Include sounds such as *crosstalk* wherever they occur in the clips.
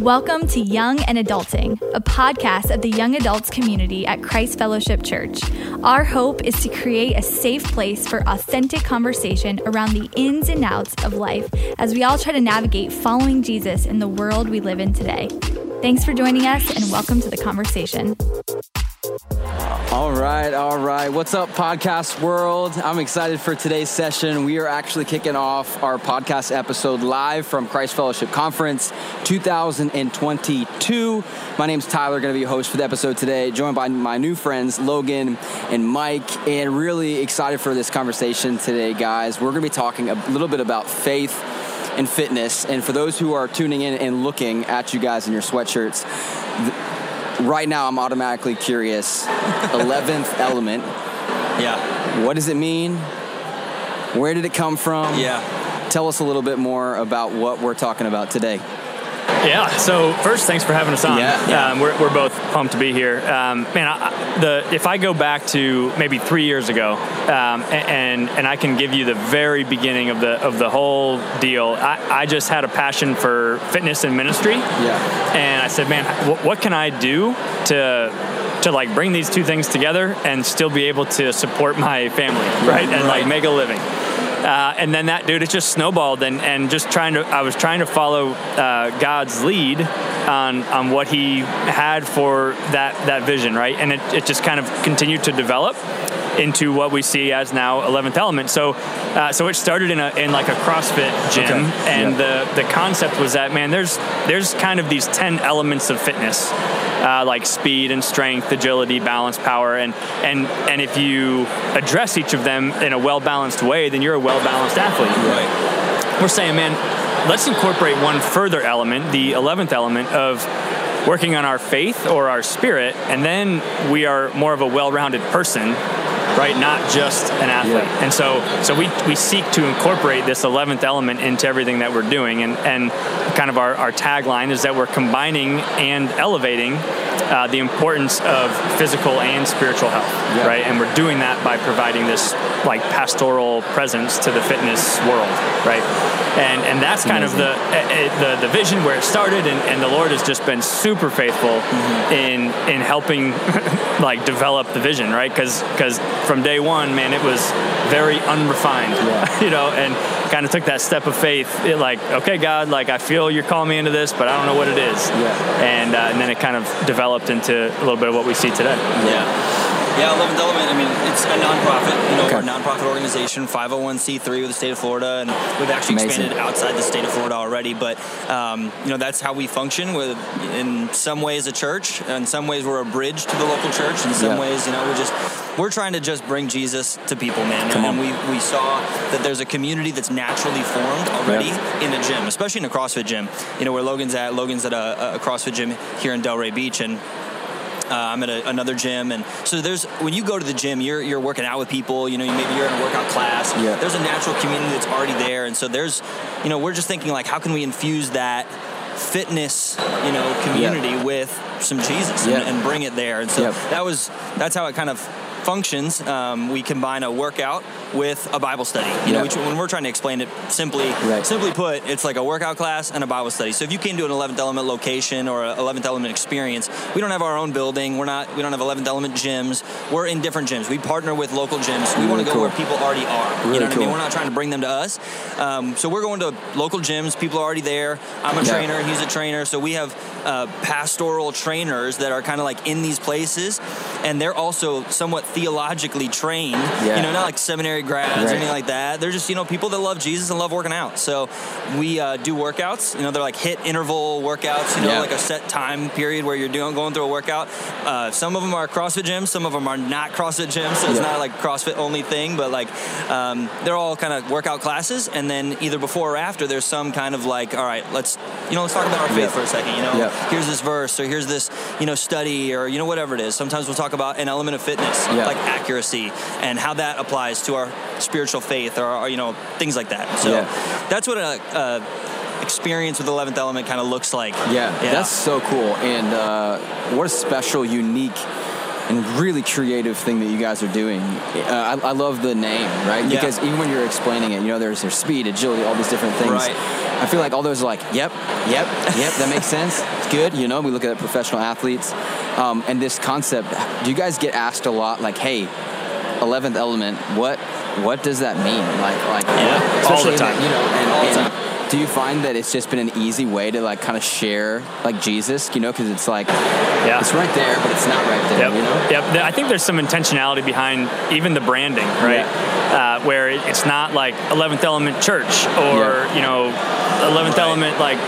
Welcome to Young and Adulting, a podcast of the young adults community at Christ Fellowship Church. Our hope is to create a safe place for authentic conversation around the ins and outs of life as we all try to navigate following Jesus in the world we live in today. Thanks for joining us and welcome to the conversation. All right, all right. What's up, podcast world? I'm excited for today's session. We are actually kicking off our podcast episode live from Christ Fellowship Conference 2022. My name's Tyler, going to be your host for the episode today, joined by my new friends, Logan and Mike, and really excited for this conversation today, guys. We're going to be talking a little bit about faith and fitness. And for those who are tuning in and looking at you guys in your sweatshirts, right now I'm automatically curious. *laughs* 11th element. Yeah. What does it mean? Where did it come from? Yeah. Tell us a little bit more about what we're talking about today. Yeah. So first, thanks for having us on. Yeah, yeah. Um, we're, we're both pumped to be here. Um, man, I, the if I go back to maybe three years ago, um, and and I can give you the very beginning of the of the whole deal. I, I just had a passion for fitness and ministry. Yeah. And I said, man, what, what can I do to to like bring these two things together and still be able to support my family, right? And like make a living. Uh, and then that dude, it just snowballed, and, and just trying to, I was trying to follow uh, God's lead on on what He had for that that vision, right? And it, it just kind of continued to develop into what we see as now 11th element. So, uh, so it started in a in like a CrossFit gym, Okay. and the the concept was that man, there's there's kind of these 10 elements of fitness. Uh, like speed and strength, agility, balance, power, and and and if you address each of them in a well balanced way, then you're a well balanced athlete. Right. We're saying, man, let's incorporate one further element, the eleventh element of working on our faith or our spirit, and then we are more of a well rounded person. Right, not just an athlete, Yeah. and so so we, we seek to incorporate this eleventh element into everything that we're doing, and and kind of our, our tagline is that we're combining and elevating uh, the importance of physical and spiritual health, Yeah. right? And we're doing that by providing this like pastoral presence to the fitness world, right? And and that's kind of the uh, the the vision where it started, and, and the Lord has just been super faithful Mm-hmm. in in helping *laughs* like develop the vision, right? Because because from day one, man, it was very unrefined, Yeah. *laughs* you know, and kind of took that step of faith. It like, okay, God, like I feel you're calling me into this, but I don't know what it is. Yeah. And uh, and then it kind of developed into a little bit of what we see today. Yeah. Yeah, 11th Element, I mean, it's a nonprofit, you know, Okay. we're a nonprofit organization, 501c3 with the state of Florida, and we've actually Amazing. expanded outside the state of Florida already, but, um, you know, that's how we function. With In some ways, a church, in some ways, we're a bridge to the local church, in some Yeah. ways, you know, we're just, we're trying to just bring Jesus to people, man. Come and on. we, we saw that there's a community that's naturally formed already in a gym, especially in a CrossFit gym. You know, where Logan's at, Logan's at a, a CrossFit gym here in Delray Beach, and uh, I'm at a, another gym, and so there's when you go to the gym, you're you're working out with people. You know, you maybe you're in a workout class. Yeah. There's a natural community that's already there, and so there's, you know, we're just thinking like, how can we infuse that fitness, you know, community with some Jesus and, Yeah. and bring it there? And so that was that's how it kind of functions. Um, we combine a workout with a Bible study. You know, Yeah. when we're trying to explain it simply, Right. simply put, it's like a workout class and a Bible study. So if you came to an 11th Element location or an 11th Element experience, we don't have our own building. We're not. We don't have 11th Element gyms. We're in different gyms. We partner with local gyms. We want to go cool. where people already are. Really you know what I mean? We're not trying to bring them to us. Um, so we're going to local gyms. People are already there. I'm a Yeah. trainer. He's a trainer. So we have uh, pastoral trainers that are kind of like in these places, and they're also somewhat theologically trained. Yeah. You know, not like seminary grads Right. or anything like that. They're just you know people that love Jesus and love working out. So we uh, do workouts. You know, they're like HIIT interval workouts. You know, Yeah. like a set time period where you're doing going through a workout. Uh, some of them are CrossFit gyms. Some of them are not CrossFit gyms. So it's Yeah. not like CrossFit only thing, but like um, they're all kind of workout classes. And then either before or after, there's some kind of like, all right, let's you know let's talk about our faith Yeah. for a second. You know, here's this verse or here's this you know study or you know whatever it is. Sometimes we'll talk about an element of fitness like accuracy and how that applies to our spiritual faith or, or you know things like that. So Yeah. that's what a, a experience with 11th element kind of looks like. Yeah, that's so cool. And uh, what a special, unique and really creative thing that you guys are doing. Uh, I, I, love the name, right? Yeah. Because even when you're explaining it, you know, there's there's speed, agility, all these different things. Right. I feel like all those are like, yep, yep, yep, that makes sense. *laughs* It's good. You know, we look at professional athletes, um, and this concept. Do you guys get asked a lot, like, hey, eleventh element, what what does that mean? Like, like, yeah, all the time. you know, and, all the and time do you find that it's just been an easy way to like kind of share like Jesus, you know, because it's like yeah. it's right there, but it's not right there, yep. you know? Yep. I think there's some intentionality behind even the branding, right? Yeah. Uh, where it's not like 11th Element Church or yeah. you know 11th right. Element like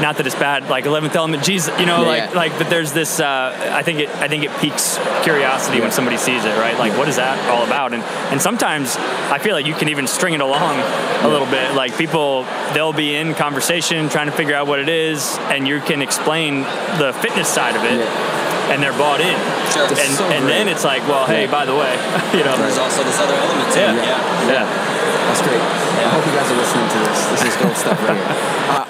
not that it's bad, like Eleventh Element, Jesus, you know, yeah, like yeah. like. But there's this. Uh, I think it. I think it piques curiosity yeah. when somebody sees it, right? Like, what is that all about? And and sometimes I feel like you can even string it along a little bit. Like people, they'll be in conversation trying to figure out what it is, and you can explain the fitness side of it. And they're bought in, sure. and, so and then it's like, well, hey, by the way, *laughs* you know, there's also this other element too. Yeah, yeah, yeah. That's great. I hope you guys are listening to this. This is gold stuff right here.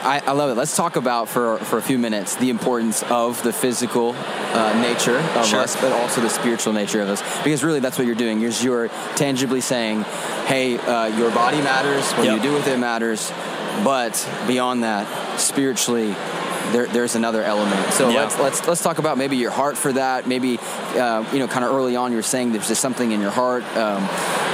I, I, love it. Let's talk about for for a few minutes the importance of the physical uh, nature of sure. us, but also the spiritual nature of us. Because really, that's what you're doing. You're, you're tangibly saying, "Hey, uh, your body matters. What yep. you do with it matters." But beyond that, spiritually, there, there's another element. So yeah. let's let's let's talk about maybe your heart for that. Maybe uh, you know, kind of early on, you're saying there's just something in your heart. Um,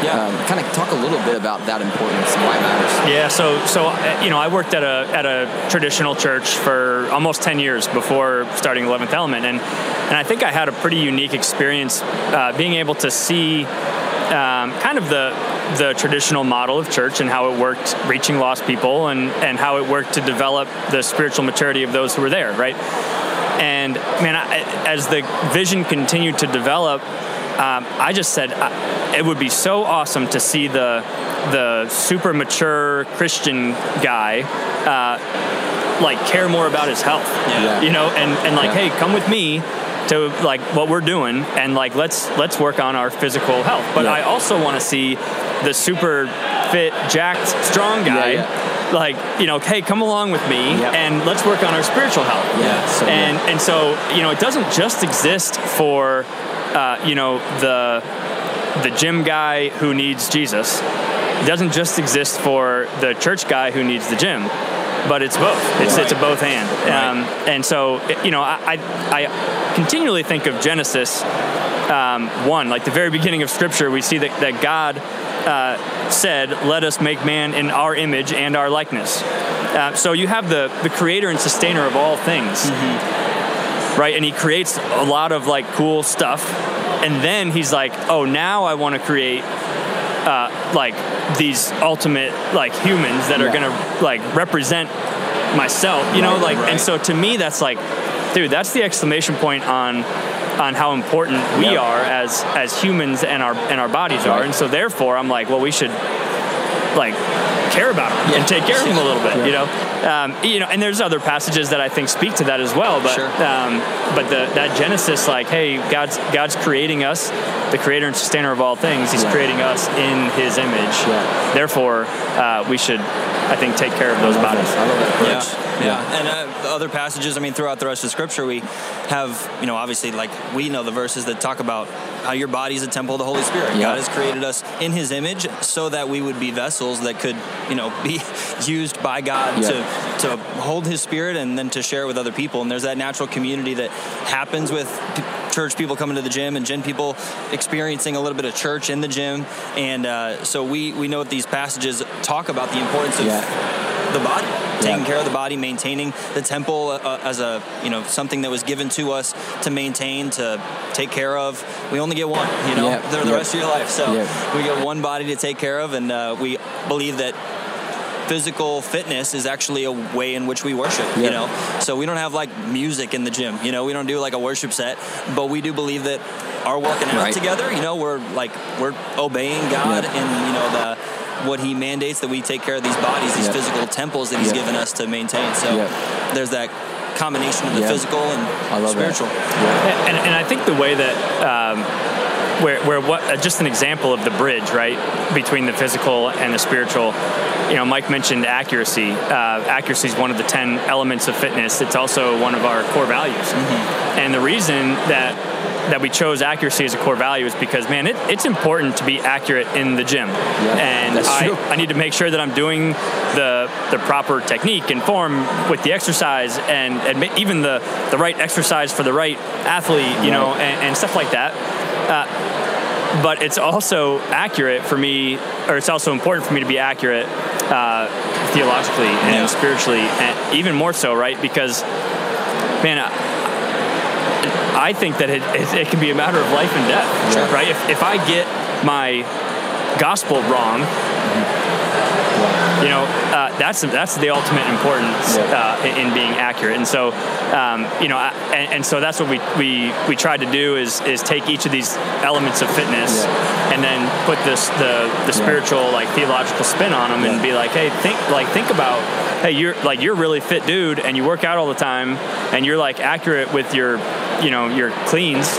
yeah. Um, kind of talk a little bit about that importance and why it matters. Yeah. So so you know, I worked at a at a traditional church for almost 10 years before starting 11th Element, and and I think I had a pretty unique experience uh, being able to see um, kind of the the traditional model of church and how it worked reaching lost people and, and how it worked to develop the spiritual maturity of those who were there, right? And man, I, as the vision continued to develop, um, I just said I, it would be so awesome to see the the super mature Christian guy uh, like care more about his health, yeah. you know, and, and like, yeah. hey, come with me to like what we're doing and like let's let's work on our physical health but yeah. i also want to see the super fit jacked strong guy yeah, yeah. like you know hey come along with me and let's work on our spiritual health yeah so and and so you know it doesn't just exist for uh, you know the the gym guy who needs jesus it doesn't just exist for the church guy who needs the gym but it's both. It's right. it's a both hand. Right. Um, and so you know, I, I continually think of Genesis um, one, like the very beginning of Scripture. We see that that God uh, said, "Let us make man in our image and our likeness." Uh, so you have the the creator and sustainer of all things, mm-hmm. right? And he creates a lot of like cool stuff, and then he's like, "Oh, now I want to create." Uh, like these ultimate like humans that are gonna like represent myself you know like right. and so to me that's like dude that's the exclamation point on on how important we Yeah. are as as humans and our and our bodies are and so therefore i'm like well we should like care about them Yeah. and take care of them a little bit Yeah. you know um, you know and there's other passages that i think speak to that as well but Sure. um, but the, that genesis like hey god's god's creating us the creator and sustainer of all things he's Yeah. creating us in his image Yeah. therefore uh, we should i think take care of those I love bodies that. I love that Yeah, approach. yeah, and uh, the other passages. I mean, throughout the rest of Scripture, we have, you know, obviously, like we know the verses that talk about how your body is a temple of the Holy Spirit. Yeah. God has created us in His image so that we would be vessels that could, you know, be *laughs* used by God Yeah. to to hold His Spirit and then to share it with other people. And there's that natural community that happens with. Church people coming to the gym and gym people experiencing a little bit of church in the gym and uh, so we we know what these passages talk about the importance of Yeah. the body, taking Yeah. care of the body, maintaining the temple uh, as a you know something that was given to us to maintain, to take care of. We only get one, you know, Yeah. the, the rest of your life. So we get one body to take care of, and uh, we believe that physical fitness is actually a way in which we worship Yeah. you know so we don't have like music in the gym you know we don't do like a worship set but we do believe that our working out Right. together you know we're like we're obeying god Yeah. and you know the what he mandates that we take care of these bodies these Yeah. physical temples that he's Yeah. given us to maintain so Yeah. there's that combination of the Yeah. physical and I love spiritual that. Yeah. and, and I think the way that um, where, where what uh, just an example of the bridge right between the physical and the spiritual. You know mike mentioned accuracy. Uh, accuracy is one of the 10 elements of fitness. It's also one of our core values. And the reason that that we chose accuracy as a core value is because man, it, it's important to be accurate in the gym, and I, I need to make sure that I'm doing the the proper technique and form with the exercise, and, and even the the right exercise for the right athlete, you right. know, and, and, stuff like that. Uh, but it's also accurate for me, or it's also important for me to be accurate uh, theologically and yeah. spiritually, and even more so, right? Because, man, I think that it, it, it, can be a matter of life and death, sure. right? If, if I get my gospel wrong, you know, uh, that's that's the ultimate importance uh, in, being accurate. And so, um, you know, and, and, so that's what we, we we tried to do is is take each of these elements of fitness and then put this the the spiritual like theological spin on them and be like, hey, think like think about hey, you're like you're a really fit dude and you work out all the time and you're like accurate with your you know your cleans. *laughs*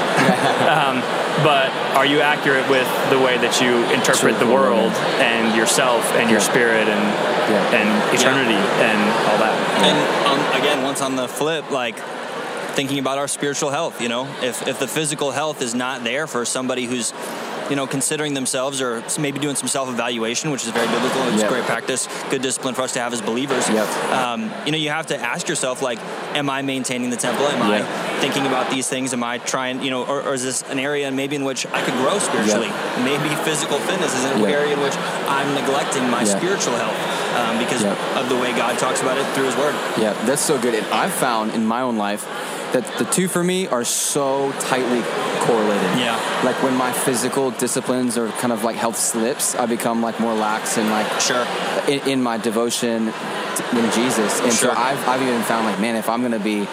um, but are you accurate with the way that you interpret the world and yourself and your spirit and yeah. and eternity yeah. and all that? And um, again, once on the flip, like thinking about our spiritual health, you know, if if the physical health is not there for somebody who's you know, considering themselves or maybe doing some self-evaluation, which is very biblical. It's yep. great practice, good discipline for us to have as believers. Yep. Um, you know, you have to ask yourself, like, am I maintaining the temple? Am yep. I thinking about these things? Am I trying, you know, or, or is this an area maybe in which I could grow spiritually? Maybe physical fitness is an area in which I'm neglecting my spiritual health um, because of the way God talks about it through His Word. Yeah, that's so good. And I've found in my own life that the two for me are so tightly correlated. Yeah. Like when my physical disciplines or kind of like health slips, I become like more lax and like sure in, in my devotion in Jesus. And sure. so I've I've even found like man, if I'm gonna be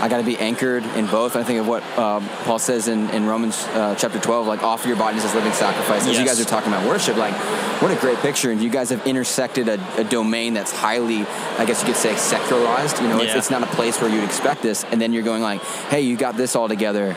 I got to be anchored in both. I think of what uh, Paul says in, in Romans uh, chapter 12, like offer your bodies as living sacrifice. As yes. you guys are talking about worship, like what a great picture. And you guys have intersected a, a domain that's highly, I guess you could say, secularized. You know, yeah. it's, it's not a place where you'd expect this. And then you're going like, hey, you got this all together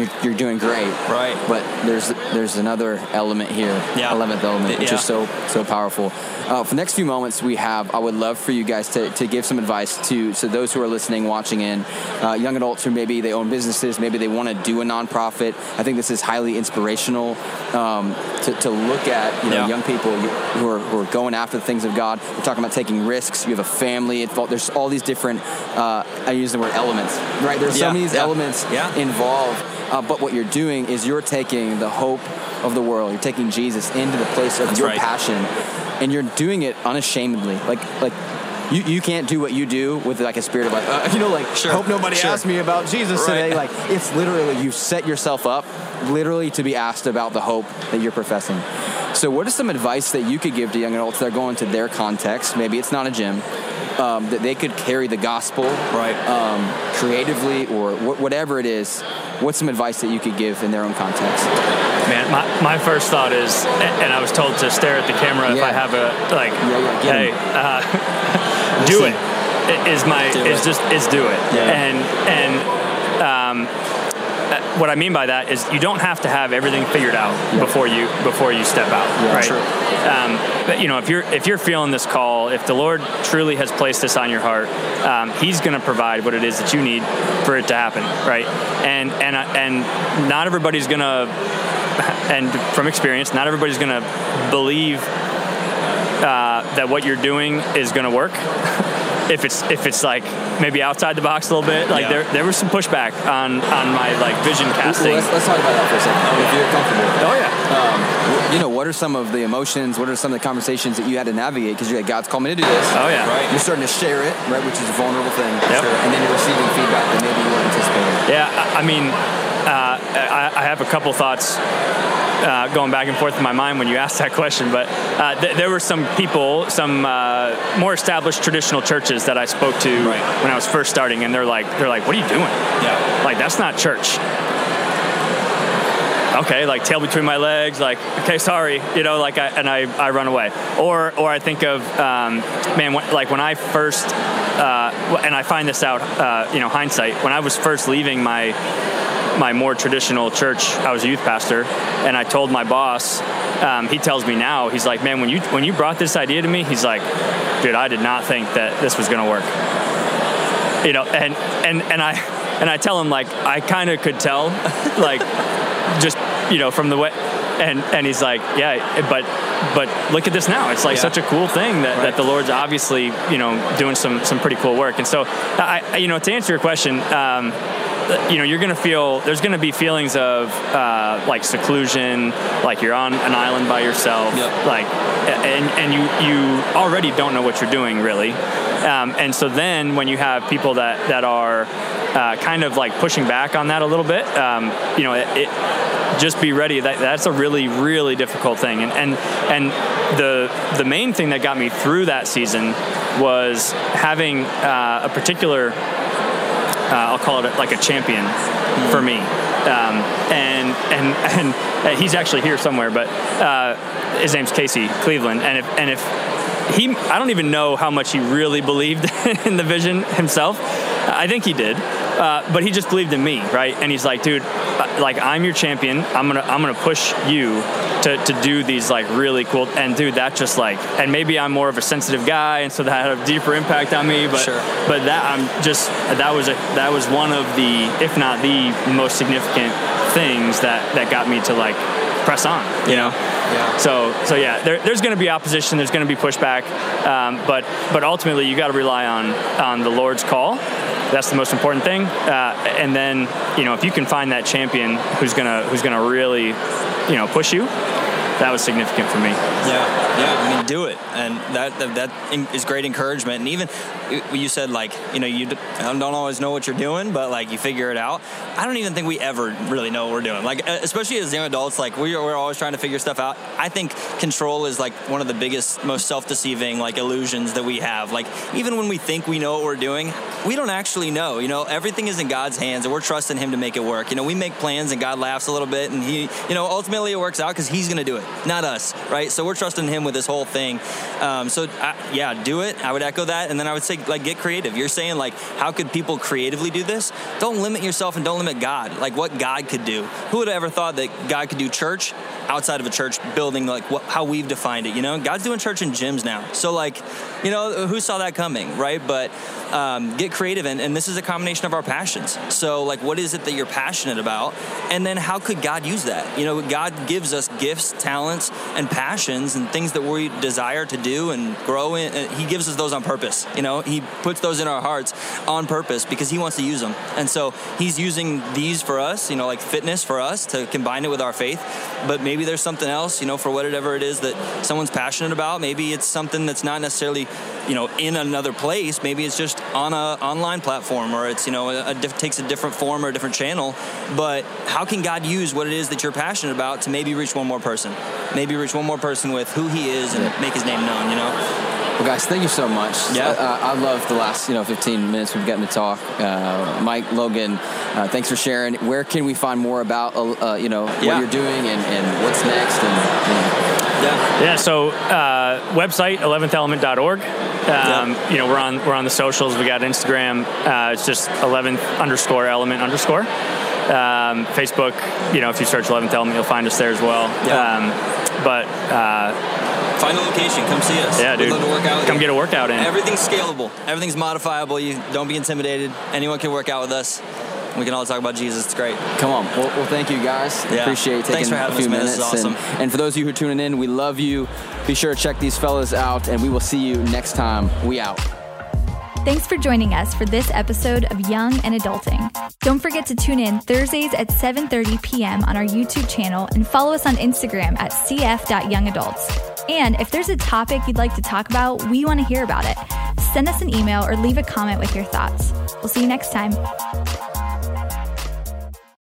you're, you're doing great. Right. But there's there's another element here, yeah. eleventh element, which yeah. is so so powerful. Uh, for the next few moments we have, I would love for you guys to, to give some advice to to those who are listening, watching in, uh, young adults who maybe they own businesses, maybe they want to do a nonprofit. I think this is highly inspirational um, to, to look at you know yeah. young people who are, who are going after the things of God. We're talking about taking risks. You have a family involved. There's all these different. Uh, I use the word elements, right? There's so many elements involved uh, but what you're doing is you're taking the hope of the world. You're taking Jesus into the place of That's your right. passion, and you're doing it unashamedly. Like like you, you can't do what you do with like a spirit of like uh, you know like sure. hope nobody sure. asks me about Jesus right. today. Like it's literally you set yourself up literally to be asked about the hope that you're professing. So what is some advice that you could give to young adults that are going to their context? Maybe it's not a gym. Um, that they could carry the gospel right um, creatively or wh- whatever it is what's some advice that you could give in their own context? Man, my, my first thought is, and I was told to stare at the camera yeah. if I have a like, yeah, yeah, hey, uh, *laughs* do it. Is my do is it. just is do it. yeah. And and um, what I mean by that is you don't have to have everything figured out before you before you step out, yeah, right? Um, but you know, if you're if you're feeling this call, if the Lord truly has placed this on your heart, um, He's going to provide what it is that you need for it to happen, right? And and uh, and not everybody's going *laughs* to, and from experience, not everybody's going to believe uh, that what you're doing is going to work. *laughs* if it's if it's like maybe outside the box a little bit. Like yeah. there there was some pushback on on my like vision casting. Well, let's, let's, talk about that for a second. Oh, if you're comfortable. Oh yeah. Um, you know, what are some of the emotions? What are some of the conversations that you had to navigate? Because you're like, God's called me to do this. Oh yeah. Right. You're starting to share it, right, which is a vulnerable thing. Yep. Sure. And then you're receiving feedback that maybe you weren't anticipating. Yeah, I, I mean, uh, I, I have a couple thoughts uh, going back and forth in my mind when you asked that question, but uh, th- there were some people, some uh, more established traditional churches that I spoke to right. when I was first starting, and they're like, they're like, "What are you doing? Yeah, like that's not church." Okay, like tail between my legs, like okay, sorry, you know, like I, and I, I run away, or or I think of um, man, when, like when I first, uh, and I find this out, uh, you know, hindsight, when I was first leaving my my more traditional church. I was a youth pastor, and I told my boss. Um, he tells me now, he's like, "Man, when you when you brought this idea to me, he's like, dude, I did not think that this was going to work." You know, and and and I and I tell him like I kind of could tell, *laughs* like just you know from the way, and and he's like, yeah, but but look at this now. It's like Yeah. such a cool thing that, Right. that the Lord's obviously you know doing some some pretty cool work. And so I, I- you know to answer your question. Um, you know, you're going to feel there's going to be feelings of uh, like seclusion, like you're on an island by yourself, Yep. like, and and you you already don't know what you're doing really, um, and so then when you have people that that are uh, kind of like pushing back on that a little bit, um, you know, it, it just be ready. That that's a really really difficult thing, and and and the the main thing that got me through that season was having uh, a particular uh, I'll call it like a champion for me. Um, and, and and and he's actually here somewhere, but uh, his name's Casey Cleveland. And if and if he, I don't even know how much he really believed *laughs* in the vision himself. I think he did, uh, but he just believed in me, right? And he's like, dude, uh, like I'm your champion. I'm gonna I'm gonna push you to, to do these like really cool and dude that just like and maybe I'm more of a sensitive guy and so that had a deeper impact on me but Sure. but that I'm just that was a that was one of the if not the most significant things that that got me to like press on you know Yeah. so so yeah there, there's going to be opposition there's going to be pushback um, but but ultimately you got to rely on on the Lord's call that's the most important thing uh, and then you know if you can find that champion who's gonna who's gonna really you know push you that was significant for me Yeah, yeah. I mean, do it, and that that, that is great encouragement. And even you- said like you know you don't always know what you're doing, but like you figure it out. I don't even think we ever really know what we're doing. Like especially as young adults, like we are, we're always trying to figure stuff out. I think control is like one of the biggest, most self-deceiving like illusions that we have. Like even when we think we know what we're doing, we don't actually know. You know, everything is in God's hands, and we're trusting Him to make it work. You know, we make plans, and God laughs a little bit, and He, you know, ultimately it works out because He's going to do it, not us, right? So we're trusting Him with this whole thing. Um, so I, yeah, do it. I would echo that, and then I would say like get creative. You're saying like how could people creatively do this? Don't limit yourself and don't limit God. Like what God could do. Who would have ever thought that God could do church outside of a church building like what, how we've defined it? You know, God's doing church in gyms now. So like, you know, who saw that coming, right? But um, get creative, and, and this is a combination of our passions. So like, what is it that you're passionate about, and then how could God use that? You know, God gives us gifts, talents, and passions, and things that we desire to do and grow in. and He gives us those on purpose. You know, He puts those in our hearts on purpose because He wants to use them. And so He's using these for us. You know, like fitness for us to combine it with our faith. But maybe there's something else. You know, for whatever it is that someone's passionate about. Maybe it's something that's not necessarily, you know, in another place. Maybe it's just on a online platform, or it's you know a, a diff- takes a different form or a different channel. But how can God use what it is that you're passionate about to maybe reach one more person? Maybe reach one more person with who He is and make His name known. You know. Well, guys, thank you so much. Yeah. Uh, I love the last, you know, 15 minutes we've gotten to talk. Uh, Mike, Logan, uh, thanks for sharing. Where can we find more about, uh, you know, what Yeah. you're doing and, and what's next? And, you know, Yeah. Yeah, so uh, website 11th-element.org. Um, You know, we're on we're on the socials. We got Instagram. Uh, it's just 11th underscore element underscore. Um, Facebook. You know, if you search 11th element, you'll find us there as well. Yeah. Um, but uh, Find a location. Come see us. yeah, We'd dude, love to work out with come you. get a workout in. Everything's scalable. Everything's modifiable. You don't be intimidated. Anyone can work out with us. We can all talk about Jesus. It's great. come on. Well, well, thank you, guys. Yeah. Appreciate taking for having a few us, man. minutes. This is and, awesome. and for those of you who are tuning in, we love you. Be sure to check these fellas out, and we will see you next time. We out. Thanks for joining us for this episode of Young and Adulting. Don't forget to tune in Thursdays at 7:30 p.m. on our YouTube channel and follow us on Instagram at cf.youngadults. And if there's a topic you'd like to talk about, we want to hear about it. Send us an email or leave a comment with your thoughts. We'll see you next time.